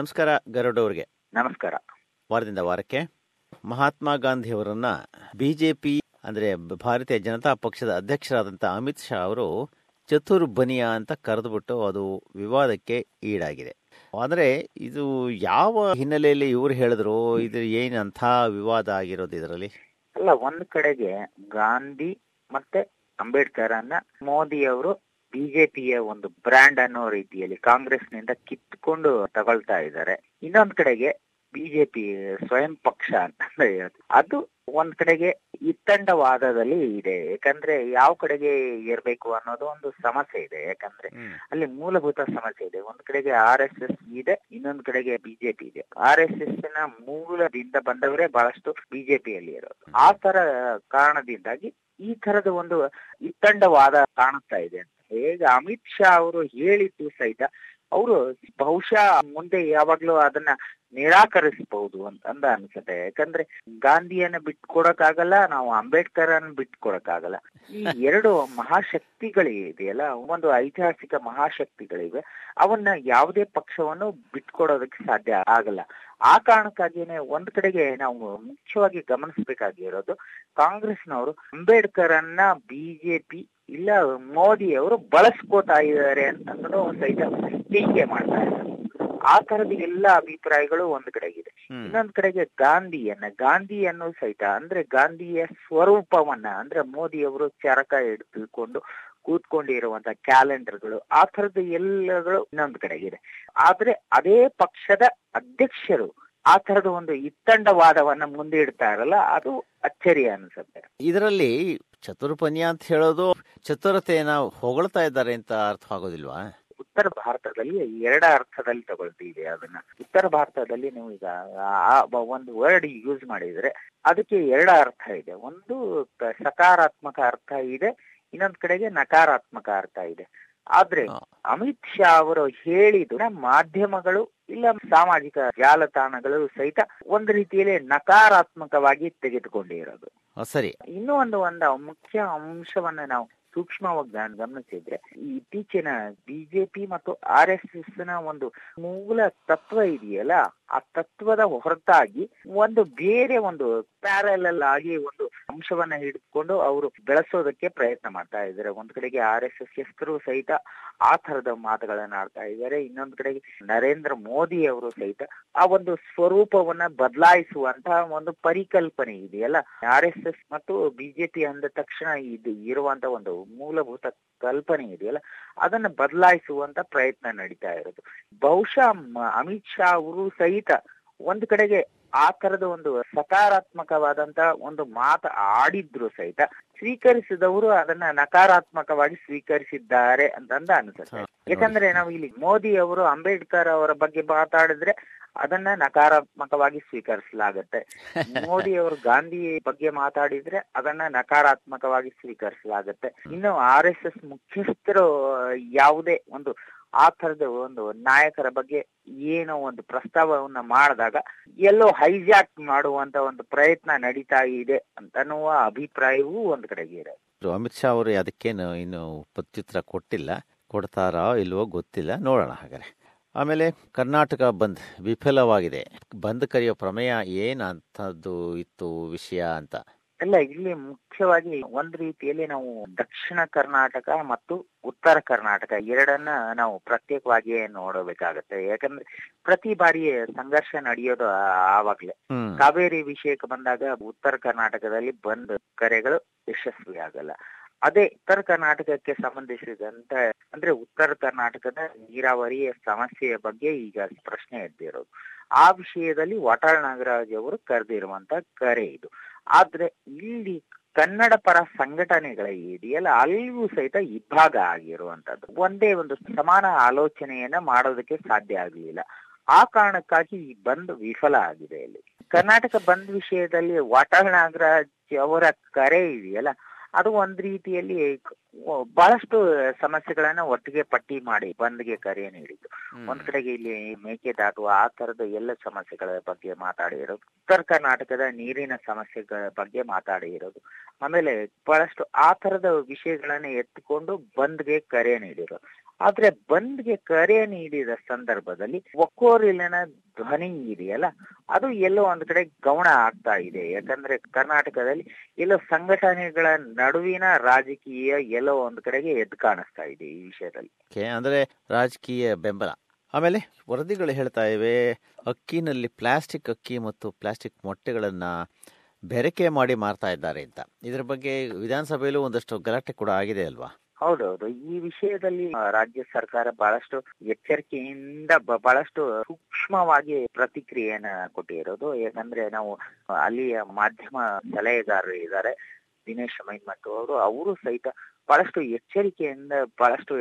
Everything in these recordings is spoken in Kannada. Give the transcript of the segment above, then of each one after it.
ನಮಸ್ಕಾರ ಗರುಡ್ ಅವರಿಗೆ. ನಮಸ್ಕಾರ. ವಾರದಿಂದ ವಾರಕ್ಕೆ ಮಹಾತ್ಮ ಗಾಂಧಿಯವರನ್ನ ಬಿಜೆಪಿ ಅಂದ್ರೆ ಭಾರತೀಯ ಜನತಾ ಪಕ್ಷದ ಅಧ್ಯಕ್ಷರಾದಂಥ ಅಮಿತ್ ಶಾ ಅವರು ಚತುರ್ ಬನಿಯಾ ಅಂತ ಕರೆದುಬಿಟ್ಟು ಅದು ವಿವಾದಕ್ಕೆ ಈಡಾಗಿದೆ. ಅಂದ್ರೆ ಇದು ಯಾವ ಹಿನ್ನೆಲೆಯಲ್ಲಿ ಇವ್ರು ಹೇಳಿದ್ರು? ಇದು ಏನಂತ ವಿವಾದ ಆಗಿರೋದು ಇದರಲ್ಲಿ? ಅಲ್ಲ ಒಂದ್ ಕಡೆಗೆ ಗಾಂಧಿ ಮತ್ತೆ ಅಂಬೇಡ್ಕರ್ ಅನ್ನ ಮೋದಿ ಅವರು ಬಿಜೆಪಿಯ ಒಂದು ಬ್ರ್ಯಾಂಡ್ ಅನ್ನೋ ರೀತಿಯಲ್ಲಿ ಕಾಂಗ್ರೆಸ್ನಿಂದ ಕಿತ್ಕೊಂಡು ತಗೊಳ್ತಾ ಇದ್ದಾರೆ. ಇನ್ನೊಂದ್ ಕಡೆಗೆ ಬಿಜೆಪಿ ಸ್ವಯಂ ಪಕ್ಷ ಅಂತ ಹೇಳೋದು ಅದು ಒಂದ್ ಕಡೆಗೆ ಇತ್ತಂಡವಾದದಲ್ಲಿ ಇದೆ. ಯಾಕಂದ್ರೆ ಯಾವ ಕಡೆಗೆ ಇರ್ಬೇಕು ಅನ್ನೋದು ಒಂದು ಸಮಸ್ಯೆ ಇದೆ. ಯಾಕಂದ್ರೆ ಅಲ್ಲಿ ಮೂಲಭೂತ ಸಮಸ್ಯೆ ಇದೆ. ಒಂದ್ ಕಡೆಗೆ ಆರ್ ಎಸ್ ಎಸ್ ಇದೆ ಇನ್ನೊಂದ್ ಕಡೆಗೆ ಬಿಜೆಪಿ ಇದೆ. ಆರ್ ಎಸ್ ಎಸ್ನ ಮೂಲದಿಂದ ಬಂದವರೇ ಬಹಳಷ್ಟು ಬಿಜೆಪಿಯಲ್ಲಿ ಇರೋದು. ಆ ತರ ಕಾರಣದಿಂದಾಗಿ ಈ ತರದ ಒಂದು ಇತ್ತಂಡವಾದ ಕಾಣುತ್ತಾ ಇದೆ ಅಂತ ಹೇಗೆ ಅಮಿತ್ ಶಾ ಅವರು ಹೇಳಿದ್ದು ಸಹಿತ ಅವರು ಬಹುಶಃ ಮುಂದೆ ಯಾವಾಗ್ಲೂ ಅದನ್ನ ನಿರಾಕರಿಸಬಹುದು ಅಂತ ಅಂದ ಅನ್ಸುತ್ತೆ. ಯಾಕಂದ್ರೆ ಗಾಂಧಿಯನ್ನ ಬಿಟ್ಕೊಡಕ್ಕಾಗಲ್ಲ ನಾವು ಅಂಬೇಡ್ಕರ್ ಅನ್ನ ಬಿಟ್ಕೊಡಕ್ಕಾಗಲ್ಲ. ಈ ಎರಡು ಮಹಾಶಕ್ತಿಗಳಿದೆಯಲ್ಲ ಒಂದು ಐತಿಹಾಸಿಕ ಮಹಾಶಕ್ತಿಗಳಿವೆ. ಅವನ್ನ ಯಾವುದೇ ಪಕ್ಷವನ್ನು ಬಿಟ್ಕೊಡೋದಕ್ಕೆ ಸಾಧ್ಯ ಆಗಲ್ಲ. ಆ ಕಾರಣಕ್ಕಾಗಿನೇ ಒಂದ್ ಕಡೆಗೆ ನಾವು ಮುಖ್ಯವಾಗಿ ಗಮನಿಸಬೇಕಾಗಿರೋದು ಕಾಂಗ್ರೆಸ್ನವರು ಅಂಬೇಡ್ಕರ್ ಅನ್ನ ಬಿಜೆಪಿ ಇಲ್ಲ ಮೋದಿ ಅವರು ಬಳಸ್ಕೋತಾ ಇದ್ದಾರೆ ಒಂದು ಸಹಿತ ಟೀಕೆ ಮಾಡ್ತಾ ಇದ್ದಾರೆ. ಆ ತರದ ಎಲ್ಲ ಅಭಿಪ್ರಾಯಗಳು ಒಂದ್ ಕಡೆಗಿದೆ. ಇನ್ನೊಂದ್ ಕಡೆಗೆ ಗಾಂಧಿಯನ್ನ ಗಾಂಧಿಯನ್ನು ಸಹಿತ ಅಂದ್ರೆ ಗಾಂಧಿಯ ಸ್ವರೂಪವನ್ನ ಅಂದ್ರೆ ಮೋದಿ ಅವರು ಚರಕ ಹಿಡಿದುಕೊಂಡು ಕೂತ್ಕೊಂಡಿರುವಂತ ಕ್ಯಾಲೆಂಡರ್ಗಳು ಆ ತರದ ಎಲ್ಲಗಳು ಇನ್ನೊಂದ್ ಕಡೆಗಿದೆ. ಆದ್ರೆ ಅದೇ ಪಕ್ಷದ ಅಧ್ಯಕ್ಷರು ಆ ತರದ ಒಂದು ಇತ್ತಂಡವಾದವನ್ನ ಮುಂದೆ ಇಡ್ತಾರಲ್ಲ ಅದು ಅಚ್ಚರಿ ಅನ್ಸುತ್ತೆ. ಇದರಲ್ಲಿ ಚತುರ್ಪನ್ಯ ಅಂತ ಹೇಳೋದು ಚತುರತೆಯನ್ನ ಹೊಗಳ್ತಾ ಇದ್ದಾರೆ ಅಂತ ಅರ್ಥ ಆಗೋದಿಲ್ವಾ? ಉತ್ತರ ಭಾರತದಲ್ಲಿ ಎರಡ ಅರ್ಥದಲ್ಲಿ ತಗೊಳ್ತೀವಿ ಅದನ್ನ. ಉತ್ತರ ಭಾರತದಲ್ಲಿ ನೀವು ಈಗ ಆ ಒಂದು ವರ್ಡ್ ಯೂಸ್ ಮಾಡಿದ್ರೆ ಅದಕ್ಕೆ ಎರಡ ಅರ್ಥ ಇದೆ. ಒಂದು ಸಕಾರಾತ್ಮಕ ಅರ್ಥ ಇದೆ ಇನ್ನೊಂದ್ ಕಡೆಗೆ ನಕಾರಾತ್ಮಕ ಅರ್ಥ ಇದೆ. ಆದ್ರೆ ಅಮಿತ್ ಶಾ ಅವರು ಹೇಳಿದ ಮಾಧ್ಯಮಗಳು ಇಲ್ಲ ಸಾಮಾಜಿಕ ಜಾಲತಾಣಗಳು ಸಹಿತ ಒಂದು ರೀತಿಯಲ್ಲಿ ನಕಾರಾತ್ಮಕವಾಗಿ ತೆಗೆದುಕೊಂಡಿರೋದು. ಸರಿ. ಇನ್ನೂ ಒಂದು ಒಂದು ಮುಖ್ಯ ಅಂಶವನ್ನ ನಾವು ಸೂಕ್ಷ್ಮವಾಗಿ ಗಮನಿಸಿದ್ರೆ ಇತ್ತೀಚಿನ ಬಿಜೆಪಿ ಮತ್ತು ಆರ್ ಎಸ್ ಎಸ್ನ ಒಂದು ಮೂಲ ತತ್ವ ಇದೆಯಲ್ಲ ಆ ತತ್ವದ ಹೊರತಾಗಿ ಒಂದು ಬೇರೆ ಒಂದು ಪ್ಯಾರಲಲ್ ಆಗಿ ಒಂದು ಅಂಶವನ್ನ ಹಿಡಿದುಕೊಂಡು ಅವರು ಬೆಳೆಸೋದಕ್ಕೆ ಪ್ರಯತ್ನ ಮಾಡ್ತಾ ಇದ್ದಾರೆ. ಒಂದ್ ಕಡೆಗೆ ಆರ್ ಎಸ್ ಎಸ್ ಎಸ್ರು ಸಹಿತ ಆ ತರದ ಮಾತುಗಳನ್ನ ಆಡ್ತಾ ಇದ್ದಾರೆ. ಇನ್ನೊಂದ್ ಕಡೆಗೆ ನರೇಂದ್ರ ಮೋದಿ ಅವರು ಸಹಿತ ಆ ಒಂದು ಸ್ವರೂಪವನ್ನ ಬದಲಾಯಿಸುವಂತಹ ಒಂದು ಪರಿಕಲ್ಪನೆ ಇದೆಯಲ್ಲ? ಆರ್ ಎಸ್ ಎಸ್ ಮತ್ತು ಬಿಜೆಪಿ ಅಂದ ತಕ್ಷಣ ಇದು ಇರುವಂತ ಒಂದು ಮೂಲಭೂತ ಕಲ್ಪನೆ ಇದೆಯಲ್ಲ? ಅದನ್ನ ಬದಲಾಯಿಸುವಂತ ಪ್ರಯತ್ನ ನಡೀತಾ ಇರೋದು. ಬಹುಶಃ ಅಮಿತ್ ಶಾ ಅವರು ಸಹಿತ ಒಂದು ಕಡೆಗೆ ಆ ತರದ ಒಂದು ಸಕಾರಾತ್ಮಕವಾದಂತ ಒಂದು ಮಾತು ಆಡಿದ್ರು ಸಹಿತ ಸ್ವೀಕರಿಸಿದವರು ಅದನ್ನ ನಕಾರಾತ್ಮಕವಾಗಿ ಸ್ವೀಕರಿಸಿದ್ದಾರೆ ಅಂತಂದ ಅನ್ಸುತ್ತೆ. ಯಾಕಂದ್ರೆ ನಾವು ಇಲ್ಲಿ ಮೋದಿ ಅವರು ಅಂಬೇಡ್ಕರ್ ಅವರ ಬಗ್ಗೆ ಮಾತಾಡಿದ್ರೆ ಅದನ್ನ ನಕಾರಾತ್ಮಕವಾಗಿ ಸ್ವೀಕರಿಸಲಾಗತ್ತೆ. ಮೋದಿ ಅವರು ಗಾಂಧಿ ಬಗ್ಗೆ ಮಾತಾಡಿದ್ರೆ ಅದನ್ನ ನಕಾರಾತ್ಮಕವಾಗಿ ಸ್ವೀಕರಿಸಲಾಗತ್ತೆ. ಇನ್ನು ಆರ್ ಎಸ್ ಎಸ್ ಮುಖ್ಯಸ್ಥರು ಯಾವುದೇ ಒಂದು ಆ ತರದ ಒಂದು ನಾಯಕರ ಬಗ್ಗೆ ಏನೋ ಒಂದು ಪ್ರಸ್ತಾವವನ್ನ ಮಾಡಿದಾಗ ಎಲ್ಲೋ ಹೈಜಾಕ್ ಮಾಡುವಂತ ಒಂದು ಪ್ರಯತ್ನ ನಡೀತಾ ಇದೆ ಅಂತನ್ನುವ ಅಭಿಪ್ರಾಯವೂ ಒಂದ್ ಕಡೆಗೆ ಇದೆ ಅಮಿತ್ ಶಾ ಅವರು ಅದಕ್ಕೇನು ಇನ್ನು ಪ್ರತ್ಯುತ್ತರ ಕೊಟ್ಟಿಲ್ಲ ಕೊಡ್ತಾರೋ ಇಲ್ವೋ ಗೊತ್ತಿಲ್ಲ ನೋಡೋಣ ಹಾಗಾದ್ರೆ. ಆಮೇಲೆ ಕರ್ನಾಟಕ ಬಂದ್ ವಿಫಲವಾಗಿದೆ. ಬಂದ್ ಕರೆಯೋ ಪ್ರಮೇಯ ಏನಂತದ್ದು ಇತ್ತು ವಿಷಯ ಅಂತ? ಅಲ್ಲ ಇಲ್ಲಿ ಮುಖ್ಯವಾಗಿ ಒಂದ್ ರೀತಿಯಲ್ಲಿ ನಾವು ದಕ್ಷಿಣ ಕರ್ನಾಟಕ ಮತ್ತು ಉತ್ತರ ಕರ್ನಾಟಕ ಎರಡನ್ನ ನಾವು ಪ್ರತ್ಯೇಕವಾಗಿ ನೋಡಬೇಕಾಗತ್ತೆ. ಯಾಕಂದ್ರೆ ಪ್ರತಿ ಬಾರಿ ಸಂಘರ್ಷ ನಡೆಯೋದು ಆವಾಗ್ಲೇ. ಕಾವೇರಿ ವಿಷಯಕ್ಕೆ ಬಂದಾಗ ಉತ್ತರ ಕರ್ನಾಟಕದಲ್ಲಿ ಬಂದ್ ಕರೆಗಳು ಯಶಸ್ವಿ ಆಗಲ್ಲ ಅದೇ ಉತ್ತರ ಕರ್ನಾಟಕಕ್ಕೆ ಸಂಬಂಧಿಸಿದಂತ, ಅಂದ್ರೆ ಉತ್ತರ ಕರ್ನಾಟಕದ ನೀರಾವರಿಯ ಸಮಸ್ಯೆಯ ಬಗ್ಗೆ ಈಗ ಪ್ರಶ್ನೆ ಎದ್ದಿರೋದು. ಆ ವಿಷಯದಲ್ಲಿ ವಾಟಾಳ್ ನಾಗರಾಜ್ ಅವರು ಕರೆದಿರುವಂತ ಕರೆ ಇದು. ಆದ್ರೆ ಇಲ್ಲಿ ಕನ್ನಡ ಪರ ಸಂಘಟನೆಗಳ ಇದೆಯಲ್ಲ ಅಲ್ಲಿಯೂ ಸಹಿತ ಇಬ್ಬಾಗ ಆಗಿರುವಂತದ್ದು. ಒಂದೇ ಒಂದು ಸಮಾನ ಆಲೋಚನೆಯನ್ನ ಮಾಡೋದಕ್ಕೆ ಸಾಧ್ಯ ಆಗ್ಲಿಲ್ಲ. ಆ ಕಾರಣಕ್ಕಾಗಿ ಈ ಬಂದ್ ವಿಫಲ ಆಗಿದೆ ಇಲ್ಲಿ. ಕರ್ನಾಟಕ ಬಂದ್ ವಿಷಯದಲ್ಲಿ ವಾಟಾಳ್ ನಾಗರಾಜ್ ಅವರ ಕರೆ ಇದೆಯಲ್ಲ ಅದು ಒಂದ್ ರೀತಿಯಲ್ಲಿ ಬಹಳಷ್ಟು ಸಮಸ್ಯೆಗಳನ್ನ ಒಟ್ಟಿಗೆ ಪಟ್ಟಿ ಮಾಡಿ ಬಂದ್ಗೆ ಕರೆ ನೀಡಿದ್ದು. ಒಂದ್ ಕಡೆಗೆ ಇಲ್ಲಿ ಮೇಕೆದಾಟು ಆ ತರದ ಎಲ್ಲ ಸಮಸ್ಯೆಗಳ ಬಗ್ಗೆ ಮಾತಾಡಿರೋದು ಉತ್ತರ ಕರ್ನಾಟಕದ ನೀರಿನ ಸಮಸ್ಯೆಗಳ ಬಗ್ಗೆ ಮಾತಾಡಿರೋದು ಆಮೇಲೆ ಬಹಳಷ್ಟು ಆ ತರದ ವಿಷಯಗಳನ್ನ ಎತ್ತಿಕೊಂಡು ಬಂದ್ಗೆ ಕರೆ ನೀಡಿರೋದು. ಆದ್ರೆ ಬಂದ್ಗೆ ಕರೆ ನೀಡಿದ ಸಂದರ್ಭದಲ್ಲಿ ಒಕ್ಕೋರಿಲಿನ ಧ್ವನಿ ಇದೆಯಲ್ಲ, ಅದು ಎಲ್ಲೋ ಒಂದ್ ಕಡೆ ಗಮನ ಆಗ್ತಾ ಇದೆ. ಯಾಕಂದ್ರೆ ಕರ್ನಾಟಕದಲ್ಲಿ ಎಲ್ಲೋ ಸಂಘಟನೆಗಳ ನಡುವಿನ ರಾಜಕೀಯ ಎಲ್ಲೋ ಒಂದ್ ಕಡೆಗೆ ಎದ್ದು ಕಾಣಿಸ್ತಾ ಇದೆ ಈ ವಿಷಯದಲ್ಲಿ. ಅಂದ್ರೆ ರಾಜಕೀಯ ಬೆಂಬಲ. ಆಮೇಲೆ ವರದಿಗಳು ಹೇಳ್ತಾ ಇವೆ ಅಕ್ಕಿನಲ್ಲಿ ಪ್ಲಾಸ್ಟಿಕ್ ಅಕ್ಕಿ ಮತ್ತು ಪ್ಲಾಸ್ಟಿಕ್ ಮೊಟ್ಟೆಗಳನ್ನ ಬೆರಕೆ ಮಾಡಿ ಮಾರ್ತಾ ಇದ್ದಾರೆ ಅಂತ. ಇದ್ರ ಬಗ್ಗೆ ವಿಧಾನಸಭೆಯಲ್ಲೂ ಒಂದಷ್ಟು ಗಲಾಟೆ ಕೂಡ ಆಗಿದೆ ಅಲ್ವಾ? ಹೌದೌದು ಈ ವಿಷಯದಲ್ಲಿ ರಾಜ್ಯ ಸರ್ಕಾರ ಬಹಳಷ್ಟು ಎಚ್ಚರಿಕೆಯಿಂದ ಬಹಳಷ್ಟು ಸೂಕ್ಷ್ಮವಾಗಿ ಪ್ರತಿಕ್ರಿಯೆಯನ್ನ ಕೊಟ್ಟಿರೋದು. ಯಾಕಂದ್ರೆ ನಾವು ಅಲ್ಲಿಯ ಮಾಧ್ಯಮ ಸಲಹೆಗಾರರು ಇದ್ದಾರೆ, ದಿನೇಶ್ ಮೈನ್ಮಟ್ಟು ಅವರು. ಅವರು ಸಹಿತ ಬಹಳಷ್ಟು ಎಚ್ಚರಿಕೆಯಿಂದ, ಬಹಳಷ್ಟು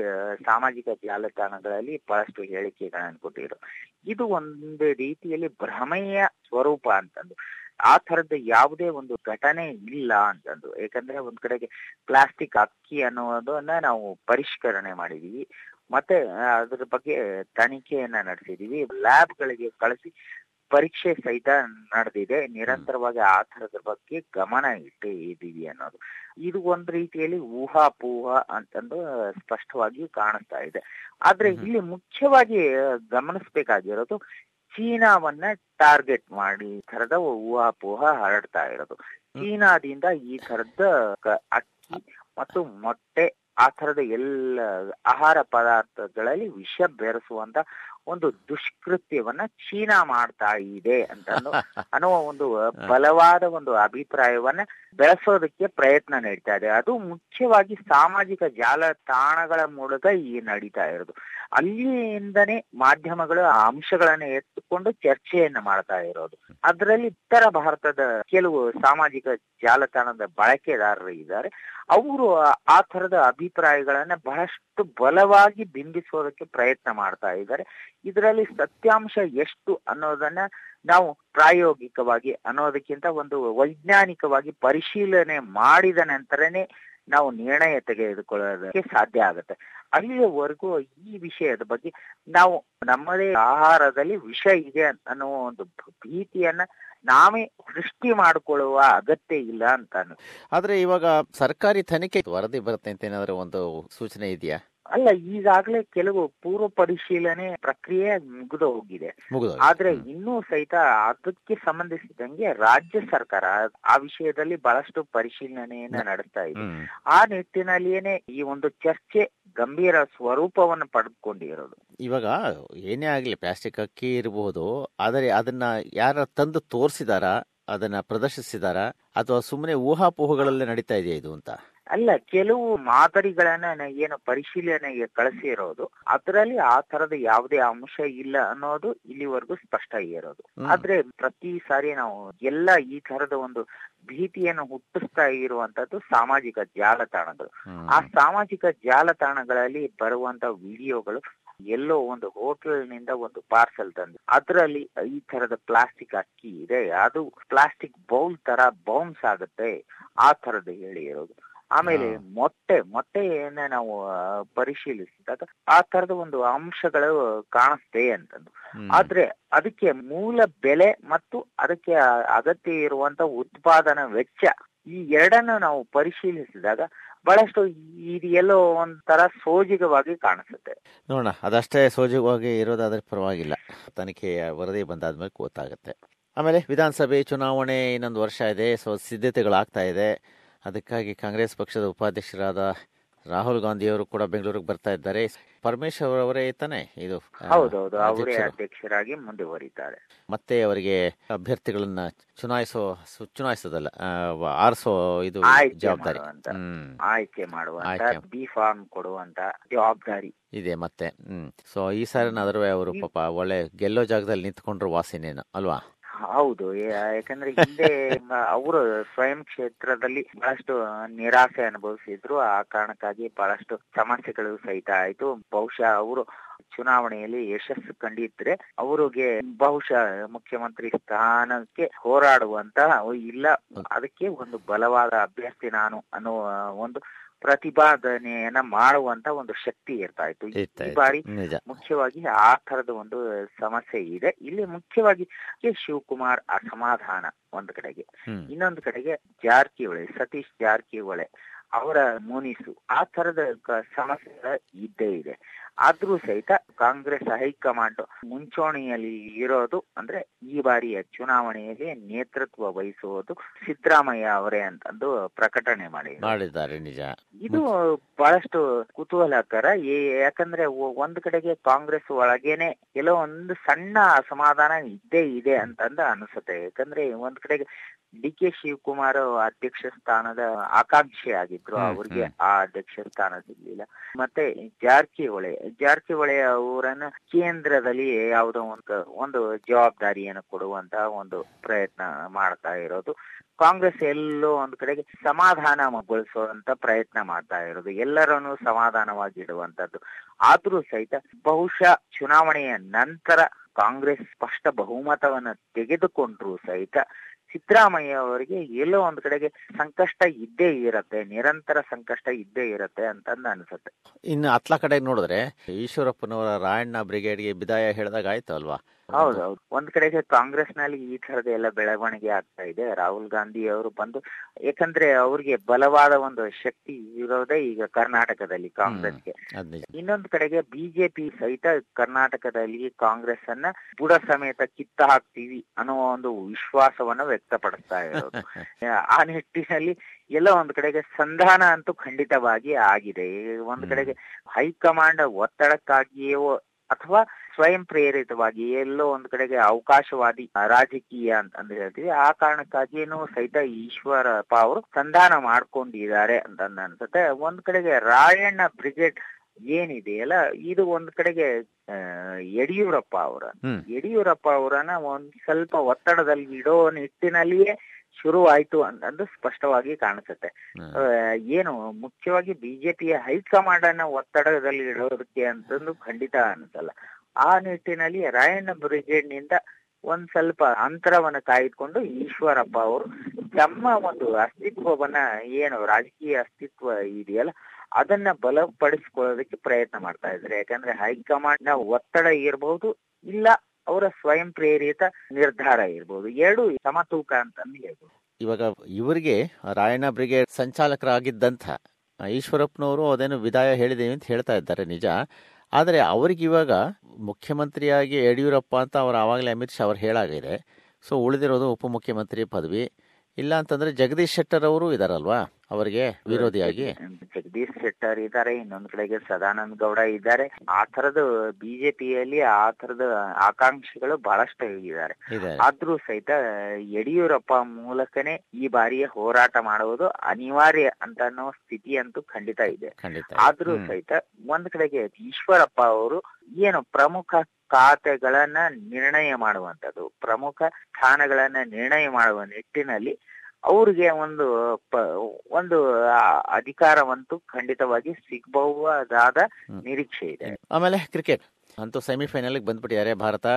ಸಾಮಾಜಿಕ ಜಾಲತಾಣಗಳಲ್ಲಿ ಬಹಳಷ್ಟು ಹೇಳಿಕೆಗಳನ್ನು ಕೊಟ್ಟಿದ್ರು. ಇದು ಒಂದು ರೀತಿಯಲ್ಲಿ ಭ್ರಮೆಯ ಸ್ವರೂಪ ಅಂತಂದು ಆ ತರದ ಯಾವುದೇ ಒಂದು ಘಟನೆ ಇಲ್ಲ ಅಂತಂದು. ಯಾಕಂದ್ರೆ ಒಂದ್ ಕಡೆಗೆ ಪ್ಲಾಸ್ಟಿಕ್ ಅಕ್ಕಿ ಅನ್ನೋದನ್ನ ನಾವು ಪರಿಷ್ಕರಣೆ ಮಾಡಿದೀವಿ. ಮತ್ತೆ ಅದ್ರ ಬಗ್ಗೆ ತನಿಖೆಯನ್ನ ನಡೆಸಿದೀವಿ. ಲ್ಯಾಬ್ಗಳಿಗೆ ಕಳಿಸಿ ಪರೀಕ್ಷೆ ಸಹಿತ ನಡೆದಿದೆ. ನಿರಂತರವಾಗಿ ಆ ತರದ ಬಗ್ಗೆ ಗಮನ ಇಟ್ಟು ಇದ್ದೀವಿ ಅನ್ನೋದು. ಇದು ಒಂದ್ ರೀತಿಯಲ್ಲಿ ಊಹಾಪೂಹ ಅಂತಂದು ಸ್ಪಷ್ಟವಾಗಿ ಕಾಣಿಸ್ತಾ ಇದೆ. ಆದ್ರೆ ಇಲ್ಲಿ ಮುಖ್ಯವಾಗಿ ಗಮನಿಸ್ಬೇಕಾಗಿರೋದು ಚೀನಾವನ್ನ ಟಾರ್ಗೆಟ್ ಮಾಡಿ ಈ ತರದ ಊಹಾಪೋಹ ಹರಡ್ತಾ ಇರೋದು. ಚೀನಾದಿಂದ ಈ ತರದ ಅಕ್ಕಿ ಮತ್ತು ಮೊಟ್ಟೆ ಆ ತರದ ಎಲ್ಲ ಆಹಾರ ಪದಾರ್ಥಗಳಲ್ಲಿ ವಿಷ ಬೆರೆಸುವಂತ ಒಂದು ದುಷ್ಕೃತ್ಯವನ್ನ ಚೀನಾ ಮಾಡ್ತಾ ಇದೆ ಅಂತ ಅನ್ನೋ ಒಂದು ಬಲವಾದ ಒಂದು ಅಭಿಪ್ರಾಯವನ್ನ ಬೆಳೆಸೋದಕ್ಕೆ ಪ್ರಯತ್ನ ನಡೀತಾ ಇದೆ. ಅದು ಮುಖ್ಯವಾಗಿ ಸಾಮಾಜಿಕ ಜಾಲತಾಣಗಳ ಮೂಲಕ ಈ ನಡೀತಾ ಇರೋದು. ಅಲ್ಲಿಯಿಂದನೇ ಮಾಧ್ಯಮಗಳು ಆ ಅಂಶಗಳನ್ನ ಎತ್ತಿಕೊಂಡು ಚರ್ಚೆಯನ್ನ ಮಾಡ್ತಾ ಇರೋದು. ಅದರಲ್ಲಿ ಉತ್ತರ ಭಾರತದ ಕೆಲವು ಸಾಮಾಜಿಕ ಜಾಲತಾಣದ ಬಳಕೆದಾರರು ಇದ್ದಾರೆ. ಅವರು ಆ ತರದ ಅಭಿಪ್ರಾಯಗಳನ್ನ ಬಹಳಷ್ಟು ಬಲವಾಗಿ ಬಿಂಬಿಸೋದಕ್ಕೆ ಪ್ರಯತ್ನ ಮಾಡ್ತಾ ಇದ್ದಾರೆ. ಇದರಲ್ಲಿ ಸತ್ಯಾಂಶ ಎಷ್ಟು ಅನ್ನೋದನ್ನ ನಾವು ಪ್ರಾಯೋಗಿಕವಾಗಿ ಅನ್ನೋದಕ್ಕಿಂತ ಒಂದು ವೈಜ್ಞಾನಿಕವಾಗಿ ಪರಿಶೀಲನೆ ಮಾಡಿದ ನಂತರನೇ ನಾವು ನಿರ್ಣಯ ತೆಗೆದುಕೊಳ್ಳೋದಕ್ಕೆ ಸಾಧ್ಯ ಆಗುತ್ತೆ ಅಲ್ಲಿಯವರೆಗೂ ಈ ವಿಷಯದ ಬಗ್ಗೆ ನಾವು ನಮ್ಮದೇ ಆಹಾರದಲ್ಲಿ ವಿಷ ಇದೆ ಅನ್ನೋ ಒಂದು ಭೀತಿಯನ್ನ ನಾವೇ ಸೃಷ್ಟಿ ಮಾಡಿಕೊಳ್ಳುವ ಅಗತ್ಯ ಇಲ್ಲ ಅಂತ ಅನ್ನಿಸ್ತು. ಆದ್ರೆ ಇವಾಗ ಸರ್ಕಾರಿ ತನಿಖೆ ವರದಿ ಬರುತ್ತೆ ಅಂತ ಏನಾದ್ರು ಒಂದು ಸೂಚನೆ ಇದೆಯಾ ಅಲ್ಲ ಈಗಾಗಲೇ ಕೆಲವು ಪೂರ್ವ ಪರಿಶೀಲನೆ ಪ್ರಕ್ರಿಯೆ ಮುಗಿದು ಹೋಗಿದೆ. ಆದ್ರೆ ಇನ್ನೂ ಸಹಿತ ಅದಕ್ಕೆ ಸಂಬಂಧಿಸಿದಂಗೆ ರಾಜ್ಯ ಸರ್ಕಾರ ಆ ವಿಷಯದಲ್ಲಿ ಬಹಳಷ್ಟು ಪರಿಶೀಲನೆಯನ್ನ ನಡೆಸ್ತಾ ಇದೆ. ಆ ನಿಟ್ಟಿನಲ್ಲಿಯೇನೆ ಈ ಒಂದು ಚರ್ಚೆ ಗಂಭೀರ ಸ್ವರೂಪವನ್ನು ಪಡೆದುಕೊಂಡಿರೋದು. ಇವಾಗ ಏನೇ ಆಗ್ಲಿ ಪ್ಲಾಸ್ಟಿಕ್ ಅಕ್ಕಿ ಇರಬಹುದು ಆದರೆ ಅದನ್ನ ಯಾರ ತಂದು ತೋರಿಸಿದಾರಾ ಅದನ್ನ ಪ್ರದರ್ಶಿಸಿದಾರಾ ಅಥವಾ ಸುಮ್ಮನೆ ಊಹಾಪೋಹಗಳಲ್ಲೇ ನಡೀತಾ ಇದೆಯಾ ಇದು ಅಂತ? ಅಲ್ಲ ಕೆಲವು ಮಾದರಿಗಳನ್ನ ಏನು ಪರಿಶೀಲನೆಗೆ ಕಳಿಸಿರೋದು ಅದರಲ್ಲಿ ಆ ತರದ ಯಾವುದೇ ಅಂಶ ಇಲ್ಲ ಅನ್ನೋದು ಇಲ್ಲಿವರೆಗೂ ಸ್ಪಷ್ಟ ಇರೋದು. ಆದ್ರೆ ಪ್ರತಿ ಸಾರಿ ನಾವು ಎಲ್ಲ ಈ ತರದ ಒಂದು ಭೀತಿಯನ್ನು ಹುಟ್ಟಿಸ್ತಾ ಇರುವಂತದ್ದು ಸಾಮಾಜಿಕ ಜಾಲತಾಣಗಳು. ಆ ಸಾಮಾಜಿಕ ಜಾಲತಾಣಗಳಲ್ಲಿ ಬರುವಂತ ವಿಡಿಯೋಗಳು ಎಲ್ಲೋ ಒಂದು ಹೋಟೆಲ್ನಿಂದ ಒಂದು ಪಾರ್ಸೆಲ್ ತಂದು ಅದರಲ್ಲಿ ಈ ತರದ ಪ್ಲಾಸ್ಟಿಕ್ ಅಕ್ಕಿ ಇದೆ ಅದು ಪ್ಲಾಸ್ಟಿಕ್ ಬೌಲ್ ತರ ಬೌನ್ಸ್ ಆಗುತ್ತೆ ಆ ತರದ ಹೇಳಿ ಇರೋದು. ಆಮೇಲೆ. ಮೊಟ್ಟೆ ಮೊಟ್ಟೆಯನ್ನ ನಾವು ಪರಿಶೀಲಿಸಿದಾಗ ಆ ತರದ ಒಂದು ಅಂಶಗಳು ಕಾಣಿಸ್ತೆ ಅಂತಂದು. ಆದ್ರೆ ಅದಕ್ಕೆ ಮೂಲ ಬೆಲೆ ಮತ್ತು ಅದಕ್ಕೆ ಅಗತ್ಯ ಇರುವಂತ ಉತ್ಪಾದನಾ ವೆಚ್ಚ ಈ ಎರಡನ್ನು ನಾವು ಪರಿಶೀಲಿಸಿದಾಗ ಬಹಳಷ್ಟು ಇದು ಎಲ್ಲೋ ಒಂಥರ ಸೋಜಿಗವಾಗಿ ಕಾಣಿಸುತ್ತೆ. ನೋಡೋಣ ಅದಷ್ಟೇ ಸೋಜಿಗವಾಗಿ ಇರೋದಾದ್ರೆ ಪರವಾಗಿಲ್ಲ. ತನಿಖೆಯ ವರದಿ ಬಂದಾದ್ಮೇಲೆ ಗೊತ್ತಾಗುತ್ತೆ. ಆಮೇಲೆ ವಿಧಾನಸಭೆ ಚುನಾವಣೆ ಇನ್ನೊಂದು ವರ್ಷ ಇದೆ ಸೊ ಸಿದ್ಧತೆಗಳಾಗ್ತಾ ಇದೆ. ಅದಕ್ಕಾಗಿ ಕಾಂಗ್ರೆಸ್ ಪಕ್ಷದ ಉಪಾಧ್ಯಕ್ಷರಾದ ರಾಹುಲ್ ಗಾಂಧಿ ಅವರು ಕೂಡ ಬೆಂಗಳೂರಿಗೆ ಬರ್ತಾ ಇದ್ದಾರೆ. ಪರಮೇಶ್ವರ್ ಅವರೇ ತಾನೆ ಇದು ಅವರೇ. ಅಧ್ಯಕ್ಷರಾಗಿ ಮುಂದುವರಿತಾರೆ ಮತ್ತೆ ಅವರಿಗೆ ಅಭ್ಯರ್ಥಿಗಳನ್ನ ಚುನಾಯಿಸೋ ಚುನಾಯಿಸೋದಲ್ಲ ಆರಿಸೋ ಇದು ಜವಾಬ್ದಾರಿ. ಆಯ್ಕೆ ಮಾಡುವ. ಬಿ ಫಾರ್ಮ್ ಕೊಡುವಂತ ಜವಾಬ್ದಾರಿ. ಇದೆ ಮತ್ತೆ ಹ್ಮ್. ಸೊ ಈ ಸಾರಿನಾದ್ರೂ ಅವರು ಪಾಪ ಒಳ್ಳೆ ಗೆಲ್ಲೋ ಜಾಗದಲ್ಲಿ ನಿಂತ್ಕೊಂಡ್ರು ವಾಸಿನೇನು ಅಲ್ವಾ? ಹೌದು ಯಾಕಂದ್ರೆ ಹಿಂದೆ ಅವರು ಸ್ವಯಂ ಕ್ಷೇತ್ರದಲ್ಲಿ ಬಹಳಷ್ಟು ನಿರಾಸೆ ಅನುಭವಿಸಿದ್ರು. ಆ ಕಾರಣಕ್ಕಾಗಿ ಬಹಳಷ್ಟು ಸಮಸ್ಯೆಗಳು ಸಹಿತ ಆಯ್ತು. ಬಹುಶಃ ಅವರು ಚುನಾವಣೆಯಲ್ಲಿ ಯಶಸ್ಸು ಕಂಡಿದ್ರೆ ಅವರಿಗೆ ಬಹುಶಃ ಮುಖ್ಯಮಂತ್ರಿ ಸ್ಥಾನಕ್ಕೆ ಹೋರಾಡುವಂತ ಇಲ್ಲ, ಅದಕ್ಕೆ ಒಂದು ಬಲವಾದ ಅಭ್ಯರ್ಥಿ ನಾನು ಅನ್ನೋ ಒಂದು ಪ್ರತಿಪಾದನೆಯನ್ನ ಮಾಡುವಂತ ಒಂದು ಶಕ್ತಿ ಇರ್ತಾ ಇತ್ತು ಈ ಬಾರಿ ಮುಖ್ಯವಾಗಿ ಆ ತರದ ಒಂದು ಸಮಸ್ಯೆ ಇದೆ. ಇಲ್ಲಿ ಮುಖ್ಯವಾಗಿ ಶಿವಕುಮಾರ್ ಅಸಮಾಧಾನ ಒಂದು ಕಡೆಗೆ. ಇನ್ನೊಂದು ಕಡೆಗೆ ಜಾರಕಿಹೊಳಿ ಸತೀಶ್ ಜಾರಕಿಹೊಳಿ ಅವರ ಮುನಿಸು ಆ ತರದ ಸಮಸ್ಯೆ ಇದ್ದೇ ಇದೆ. ಆದ್ರೂ ಸಹಿತ ಕಾಂಗ್ರೆಸ್ ಹೈಕಮಾಂಡ್ ಮುಂಚೂಣಿಯಲ್ಲಿ ಇರೋದು ಅಂದ್ರೆ ಈ ಬಾರಿಯ ಚುನಾವಣೆಯಲ್ಲಿ ನೇತೃತ್ವ ವಹಿಸುವುದು ಸಿದ್ದರಾಮಯ್ಯ ಅವರೇ ಅಂತಂದು ಪ್ರಕಟಣೆ ಮಾಡಿದ್ದಾರೆ ಮಾಡಿದ್ದಾರೆ ನಿಜ. ಇದು ಬಹಳಷ್ಟು ಕುತೂಹಲಕರ ಯಾಕಂದ್ರೆ ಒಂದ್ ಕಡೆಗೆ ಕಾಂಗ್ರೆಸ್ ಒಳಗೇನೆ ಕೆಲವೊಂದು ಸಣ್ಣ ಅಸಮಾಧಾನ ಇದ್ದೇ ಇದೆ ಅಂತಂದ ಅನಿಸುತ್ತೆ. ಯಾಕಂದ್ರೆ ಒಂದ್ ಕಡೆಗೆ ಡಿ ಕೆ ಶಿವಕುಮಾರ್ ಅಧ್ಯಕ್ಷ ಸ್ಥಾನದ ಆಕಾಂಕ್ಷಿ ಆಗಿದ್ರು. ಅವ್ರಿಗೆ ಆ ಅಧ್ಯಕ್ಷ ಸ್ಥಾನ ಸಿಗ್ಲಿಲ್ಲ ಮತ್ತೆ ಜಾರಕಿಹೊಳಿ ಜಾರಕಿಹೊಳಿ ಅವರನ್ನ ಕೇಂದ್ರದಲ್ಲಿ ಯಾವುದೋ ಒಂದು ಒಂದು ಜವಾಬ್ದಾರಿಯನ್ನು ಕೊಡುವಂತ ಒಂದು ಪ್ರಯತ್ನ ಮಾಡ್ತಾ ಇರೋದು. ಕಾಂಗ್ರೆಸ್ ಎಲ್ಲೋ ಒಂದು ಕಡೆಗೆ ಸಮಾಧಾನಗೊಳಿಸುವಂತ ಪ್ರಯತ್ನ ಮಾಡ್ತಾ ಇರೋದು. ಎಲ್ಲರನ್ನು ಸಮಾಧಾನವಾಗಿಡುವಂತದ್ದು ಆದ್ರೂ ಸಹಿತ ಬಹುಶಃ ಚುನಾವಣೆಯ ನಂತರ ಕಾಂಗ್ರೆಸ್ ಸ್ಪಷ್ಟ ಬಹುಮತವನ್ನ ತೆಗೆದುಕೊಂಡ್ರು ಸಹಿತ ಸಿದ್ದರಾಮಯ್ಯ ಅವರಿಗೆ ಎಲ್ಲೋ ಒಂದ್ ಕಡೆಗೆ ಸಂಕಷ್ಟ ಇದ್ದೇ ಇರತ್ತೆ, ನಿರಂತರ ಸಂಕಷ್ಟ ಇದ್ದೇ ಇರತ್ತೆ ಅಂತಂದ ಅನ್ಸುತ್ತೆ. ಇನ್ನು ಅತ್ಲ ಕಡೆ ನೋಡಿದ್ರೆ ಈಶ್ವರಪ್ಪನವರ ರಾಯಣ್ಣ ಬ್ರಿಗೇಡ್ಗೆ ಬಿದಾಯ ಹೇಳಿದಾಗ ಆಯ್ತು ಅಲ್ವಾ? ಹೌದೌದು ಒಂದ್ ಕಡೆಗೆ ಕಾಂಗ್ರೆಸ್ನಲ್ಲಿ ಈ ತರದ ಎಲ್ಲ ಬೆಳವಣಿಗೆ ಆಗ್ತಾ ಇದೆ. ರಾಹುಲ್ ಗಾಂಧಿ ಅವರು ಬಂದು ಯಾಕಂದ್ರೆ ಅವ್ರಿಗೆ ಬಲವಾದ ಒಂದು ಶಕ್ತಿ ಇರೋದೇ ಈಗ ಕರ್ನಾಟಕದಲ್ಲಿ ಕಾಂಗ್ರೆಸ್ಗೆ. ಇನ್ನೊಂದ್ ಕಡೆಗೆ ಬಿಜೆಪಿ ಸಹಿತ ಕರ್ನಾಟಕದಲ್ಲಿ ಕಾಂಗ್ರೆಸ್ ಅನ್ನ ಬುಡ ಸಮೇತ ಕಿತ್ತ ಹಾಕ್ತೀವಿ ಅನ್ನೋ ಒಂದು ವಿಶ್ವಾಸವನ್ನ ವ್ಯಕ್ತಪಡಿಸ್ತಾ ಇರೋದು. ಆ ನಿಟ್ಟಿನಲ್ಲಿ ಎಲ್ಲ ಒಂದ್ ಕಡೆಗೆ ಸಂಧಾನ ಅಂತೂ ಖಂಡಿತವಾಗಿ ಆಗಿದೆ. ಒಂದ್. ಕಡೆಗೆ ಹೈಕಮಾಂಡ್ ಒತ್ತಡಕ್ಕಾಗಿಯೋ ಅಥವಾ ಸ್ವಯಂ ಪ್ರೇರಿತವಾಗಿ ಎಲ್ಲೋ ಒಂದ್ ಕಡೆಗೆ ಅವಕಾಶವಾದಿ ರಾಜಕೀಯ ಅಂತ ಅಂದ್ರೆ ಹೇಳ್ತೀವಿ. ಆ ಕಾರಣಕ್ಕಾಗಿಯೂ ಸಹಿತ ಈಶ್ವರಪ್ಪ ಅವರು ಸಂಧಾನ ಮಾಡ್ಕೊಂಡಿದ್ದಾರೆ ಅಂತ ಅನ್ಸುತ್ತೆ. ಒಂದ್ ಕಡೆಗೆ ರಾಯಣ್ಣ ಬ್ರಿಗೇಡ್ ಏನಿದೆಯಲ್ಲ ಇದು ಒಂದ್ ಕಡೆಗೆ ಯಡಿಯೂರಪ್ಪ ಅವರ. ಯಡಿಯೂರಪ್ಪ ಅವರನ್ನ ಒಂದ್ ಸ್ವಲ್ಪ ಒತ್ತಡದಲ್ಲಿ ಇಡೋ ನಿಟ್ಟಿನಲ್ಲಿಯೇ ಶುರು ಆಯ್ತು ಅಂತಂದು ಸ್ಪಷ್ಟವಾಗಿ ಕಾಣಿಸುತ್ತೆ. ಏನು ಮುಖ್ಯವಾಗಿ ಬಿಜೆಪಿಯ ಹೈಕಮಾಂಡ್ ಅನ್ನ ಒತ್ತಡದಲ್ಲಿ ಇಡೋದಕ್ಕೆ ಅಂತಂದು ಖಂಡಿತ ಅನ್ಸಲ್ಲ. ಆ ನಿಟ್ಟಿನಲ್ಲಿ ರಾಯಣ್ಣ ಬ್ರಿಗೇಡ್ನಿಂದ ಒಂದ್ ಸ್ವಲ್ಪ ಅಂತರವನ್ನ ಕಾಯ್ದುಕೊಂಡು ಈಶ್ವರಪ್ಪ ಅವರು ತಮ್ಮ ಒಂದು ಅಸ್ತಿತ್ವವನ್ನ ಏನು ರಾಜಕೀಯ ಅಸ್ತಿತ್ವ ಇದೆಯಲ್ಲ ಅದನ್ನ ಬಲಪಡಿಸ್ಕೊಳ್ಳೋದಕ್ಕೆ ಪ್ರಯತ್ನ ಮಾಡ್ತಾ ಇದ್ದಾರೆ. ಯಾಕಂದ್ರೆ ಹೈಕಮಾಂಡ್ನ ಒತ್ತಡ ಇರಬಹುದು ಇಲ್ಲ ಅವರ ಸ್ವಯಂ ಪ್ರೇರಿತ ನಿರ್ಧಾರ ಇರಬಹುದು ಎರಡು ಸಮತೂಕ ಅಂತಂದು ಹೇಳ್ಬೋದು. ಇವಾಗ ಇವರಿಗೆ ರಾಯಣ್ಣ ಬ್ರಿಗೇಡ್ ಸಂಚಾಲಕರಾಗಿದ್ದಂತ ಈಶ್ವರಪ್ಪನವರು ಅದೇನು ವಿದಾಯ ಹೇಳಿದೆ ಅಂತ ಹೇಳ್ತಾ ಇದ್ದಾರೆ ನಿಜ. ಆದರೆ ಅವ್ರಿಗೆ ಇವಾಗ ಮುಖ್ಯಮಂತ್ರಿಯಾಗಿ ಯಡಿಯೂರಪ್ಪ ಅಂತ ಅವ್ರು ಆವಾಗಲೇ ಅಮಿತ್ ಶಾ ಅವ್ರು ಹೇಳಾಗಿದೆ. ಸೊ ಉಳಿದಿರೋದು ಉಪಮುಖ್ಯಮಂತ್ರಿ ಪದವಿ. ಇಲ್ಲ ಅಂತಂದರೆ ಜಗದೀಶ್ ಶೆಟ್ಟರ್ ಅವರು ಇದಾರಲ್ವಾ? ಅವರಿಗೆ ವಿರೋಧಿಯಾಗಿ. ಜಗದೀಶ್ ಶೆಟ್ಟರ್ ಇದ್ದಾರೆ ಇನ್ನೊಂದ್ ಕಡೆಗೆ ಸದಾನಂದ ಗೌಡ ಇದ್ದಾರೆ. ಆ ತರದ ಬಿಜೆಪಿಯಲ್ಲಿ ಆ ತರದ ಆಕಾಂಕ್ಷಿಗಳು ಬಹಳಷ್ಟು ಇದ್ದಾರೆ. ಇದೆ ಆದ್ರೂ ಸಹಿತ ಯಡಿಯೂರಪ್ಪ ಮೂಲಕನೇ ಈ ಬಾರಿಯ ಹೋರಾಟ ಮಾಡುವುದು ಅನಿವಾರ್ಯ ಅಂತ ಅನ್ನೋ ಸ್ಥಿತಿ ಅಂತೂ ಖಂಡಿತ ಇದೆ. ಆದ್ರೂ ಸಹಿತ ಒಂದ್ ಕಡೆಗೆ ಈಶ್ವರಪ್ಪ ಅವರು ಏನು ಪ್ರಮುಖ ಖಾತೆಗಳನ್ನ ನಿರ್ಣಯ ಮಾಡುವಂತದ್ದು ಪ್ರಮುಖ ಸ್ಥಾನಗಳನ್ನ ನಿರ್ಣಯ ಮಾಡುವ ನಿಟ್ಟಿನಲ್ಲಿ ಅವ್ರಿಗೆ ಒಂದು ಒಂದು ಅಧಿಕಾರವಂತೂ ಖಂಡಿತವಾಗಿ ಸಿಗಬಹುದಾದ. ನಿರೀಕ್ಷೆ ಇದೆ. ಆಮೇಲೆ ಕ್ರಿಕೆಟ್. ಅಂತೂ ಸೆಮಿಫೈನಲ್ಗೆ ಬಂದ್ಬಿಟ್ಟಿದ್ದಾರೆ ಭಾರತ.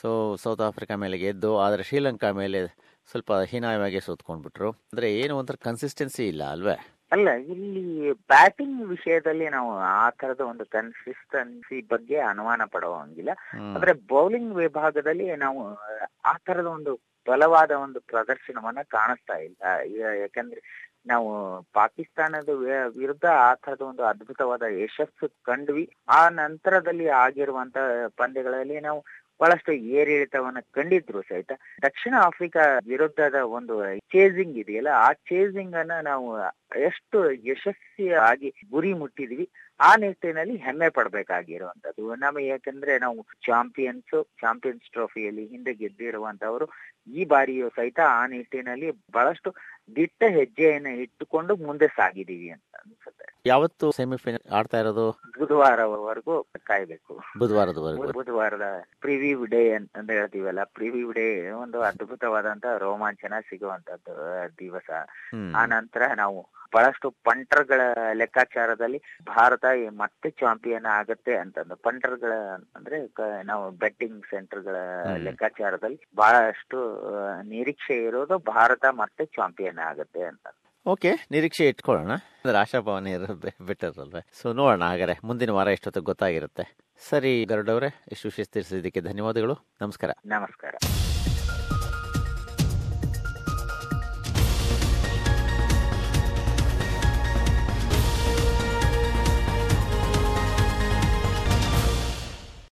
ಸೊ ಸೌತ್ ಆಫ್ರಿಕಾ ಮೇಲೆ ಗೆದ್ದು ಆದ್ರೆ ಶ್ರೀಲಂಕಾ ಮೇಲೆ ಸ್ವಲ್ಪ ಹೀನಾಯವಾಗಿ ಸೋತ್ಕೊಂಡ್ಬಿಟ್ರು. ಅಂದ್ರೆ ಏನು ಒಂಥರ ಕನ್ಸಿಸ್ಟೆನ್ಸಿ ಇಲ್ಲ ಅಲ್ವೇ? ಅಲ್ಲ ಇಲ್ಲಿ ಬ್ಯಾಟಿಂಗ್ ವಿಷಯದಲ್ಲಿ ನಾವು ಆ ತರದ ಒಂದು ಕನ್ಸಿಸ್ಟೆನ್ಸಿ ಬಗ್ಗೆ ಅನುಮಾನ ಪಡುವಂಗಿಲ್ಲ. ಆದ್ರೆ ಬೌಲಿಂಗ್ ವಿಭಾಗದಲ್ಲಿ ನಾವು ಆ ತರದ ಒಂದು ಬಲವಾದ ಒಂದು ಪ್ರದರ್ಶನವನ್ನ ಕಾಣಿಸ್ತಾ ಇಲ್ಲ. ಯಾಕಂದ್ರೆ ನಾವು ಪಾಕಿಸ್ತಾನದ ವಿರುದ್ಧ ಆ ತರದ ಒಂದು ಅದ್ಭುತವಾದ ಯಶಸ್ಸು ಕಂಡ್ವಿ. ಆ ನಂತರದಲ್ಲಿ ಆಗಿರುವಂತ ಪಂದ್ಯಗಳಲ್ಲಿ ನಾವು ಬಹಳಷ್ಟು ಏರಿಳಿತವನ್ನ ಕಂಡಿದ್ರು ಸಹಿತ. ದಕ್ಷಿಣ ಆಫ್ರಿಕಾ ವಿರುದ್ಧದ ಒಂದು ಚೇಸಿಂಗ್ ಇದೆಯಲ್ಲ, ಆ ಚೇಸಿಂಗ್ ಅನ್ನ ನಾವು ಎಷ್ಟು ಯಶಸ್ವಿಯಾಗಿ ಗುರಿ ಮುಟ್ಟಿದ್ವಿ ಆ ನಿಟ್ಟಿನಲ್ಲಿ ಹೆಮ್ಮೆ ಪಡ್ಬೇಕಾಗಿರುವಂತದ್ದು ನಮಗೆ ಯಾಕಂದ್ರೆ ನಾವು ಚಾಂಪಿಯನ್ಸ್ ಚಾಂಪಿಯನ್ಸ್ ಟ್ರೋಫಿಯಲ್ಲಿ ಹಿಂದೆ ಗೆದ್ದಿರುವಂತವರು ಈ ಬಾರಿಯೂ ಸಹಿತ ಆ ನಿಟ್ಟಿನಲ್ಲಿ ಬಹಳಷ್ಟು ದಿಟ್ಟ ಹೆಜ್ಜೆಯನ್ನ ಇಟ್ಟುಕೊಂಡು ಮುಂದೆ ಸಾಗಿದೀವಿ ಅಂತ ಅನ್ಸುತ್ತೆ. ಯಾವತ್ತು ಸೆಮಿಫೈನಲ್ ಆಡ್ತಾ ಇರೋದು? ಬುಧವಾರವರೆಗೂ ಕಾಯ್ಬೇಕು. ಬುಧವಾರದವರೆಗೂ. ಬುಧವಾರದ ಪ್ರಿವ್ಯೂ ಡೇ ಅಂತ ಹೇಳ್ತೀವಲ್ಲ ಪ್ರಿವ್ಯೂ ಡೇ ಒಂದು ಅದ್ಭುತವಾದಂತ ರೋಮಾಂಚನ ಸಿಗುವಂತದ್ದು ದಿವಸ. ಆ ನಂತರ ನಾವು ಬಹಳಷ್ಟು ಪಂಟರ್ಗಳ ಲೆಕ್ಕಾಚಾರದಲ್ಲಿ ಭಾರತ ಮತ್ತೆ ಚಾಂಪಿಯನ್ ಆಗತ್ತೆ ಅಂತಂದು. ಪಂಟರ್ಗಳ ಅಂದ್ರೆ ನಾವು ಬೆಟ್ಟಿಂಗ್ ಸೆಂಟರ್ಗಳ. ಲೆಕ್ಕಾಚಾರದಲ್ಲಿ ಬಹಳಷ್ಟು ನಿರೀಕ್ಷೆ ಇರೋದು ಭಾರತ ಮತ್ತೆ ಚಾಂಪಿಯನ್ ಆಗತ್ತೆ ಅಂತ ಓಕೆ ನಿರೀಕ್ಷೆ ಇಟ್ಕೊಳ್ಳೋಣ. ಅಂದ್ರೆ ಆಶಾಭಾವನೆ ಇರೋದು ಬೆಟರ್ ಅಲ್ವೇ? ಸೊ ನೋಡೋಣ ಹಾಗಾದ್ರೆ ಮುಂದಿನ ವಾರ ಎಷ್ಟೊತ್ತಿಗೆ ಗೊತ್ತಾಗಿರುತ್ತೆ. ಸರಿ ಗರುಡವ್ರೆ ಇಷ್ಟು ವಿಷಯ ತಿಳಿಸಿದ್ದಕ್ಕೆ ಧನ್ಯವಾದಗಳು. ನಮಸ್ಕಾರ. ನಮಸ್ಕಾರ.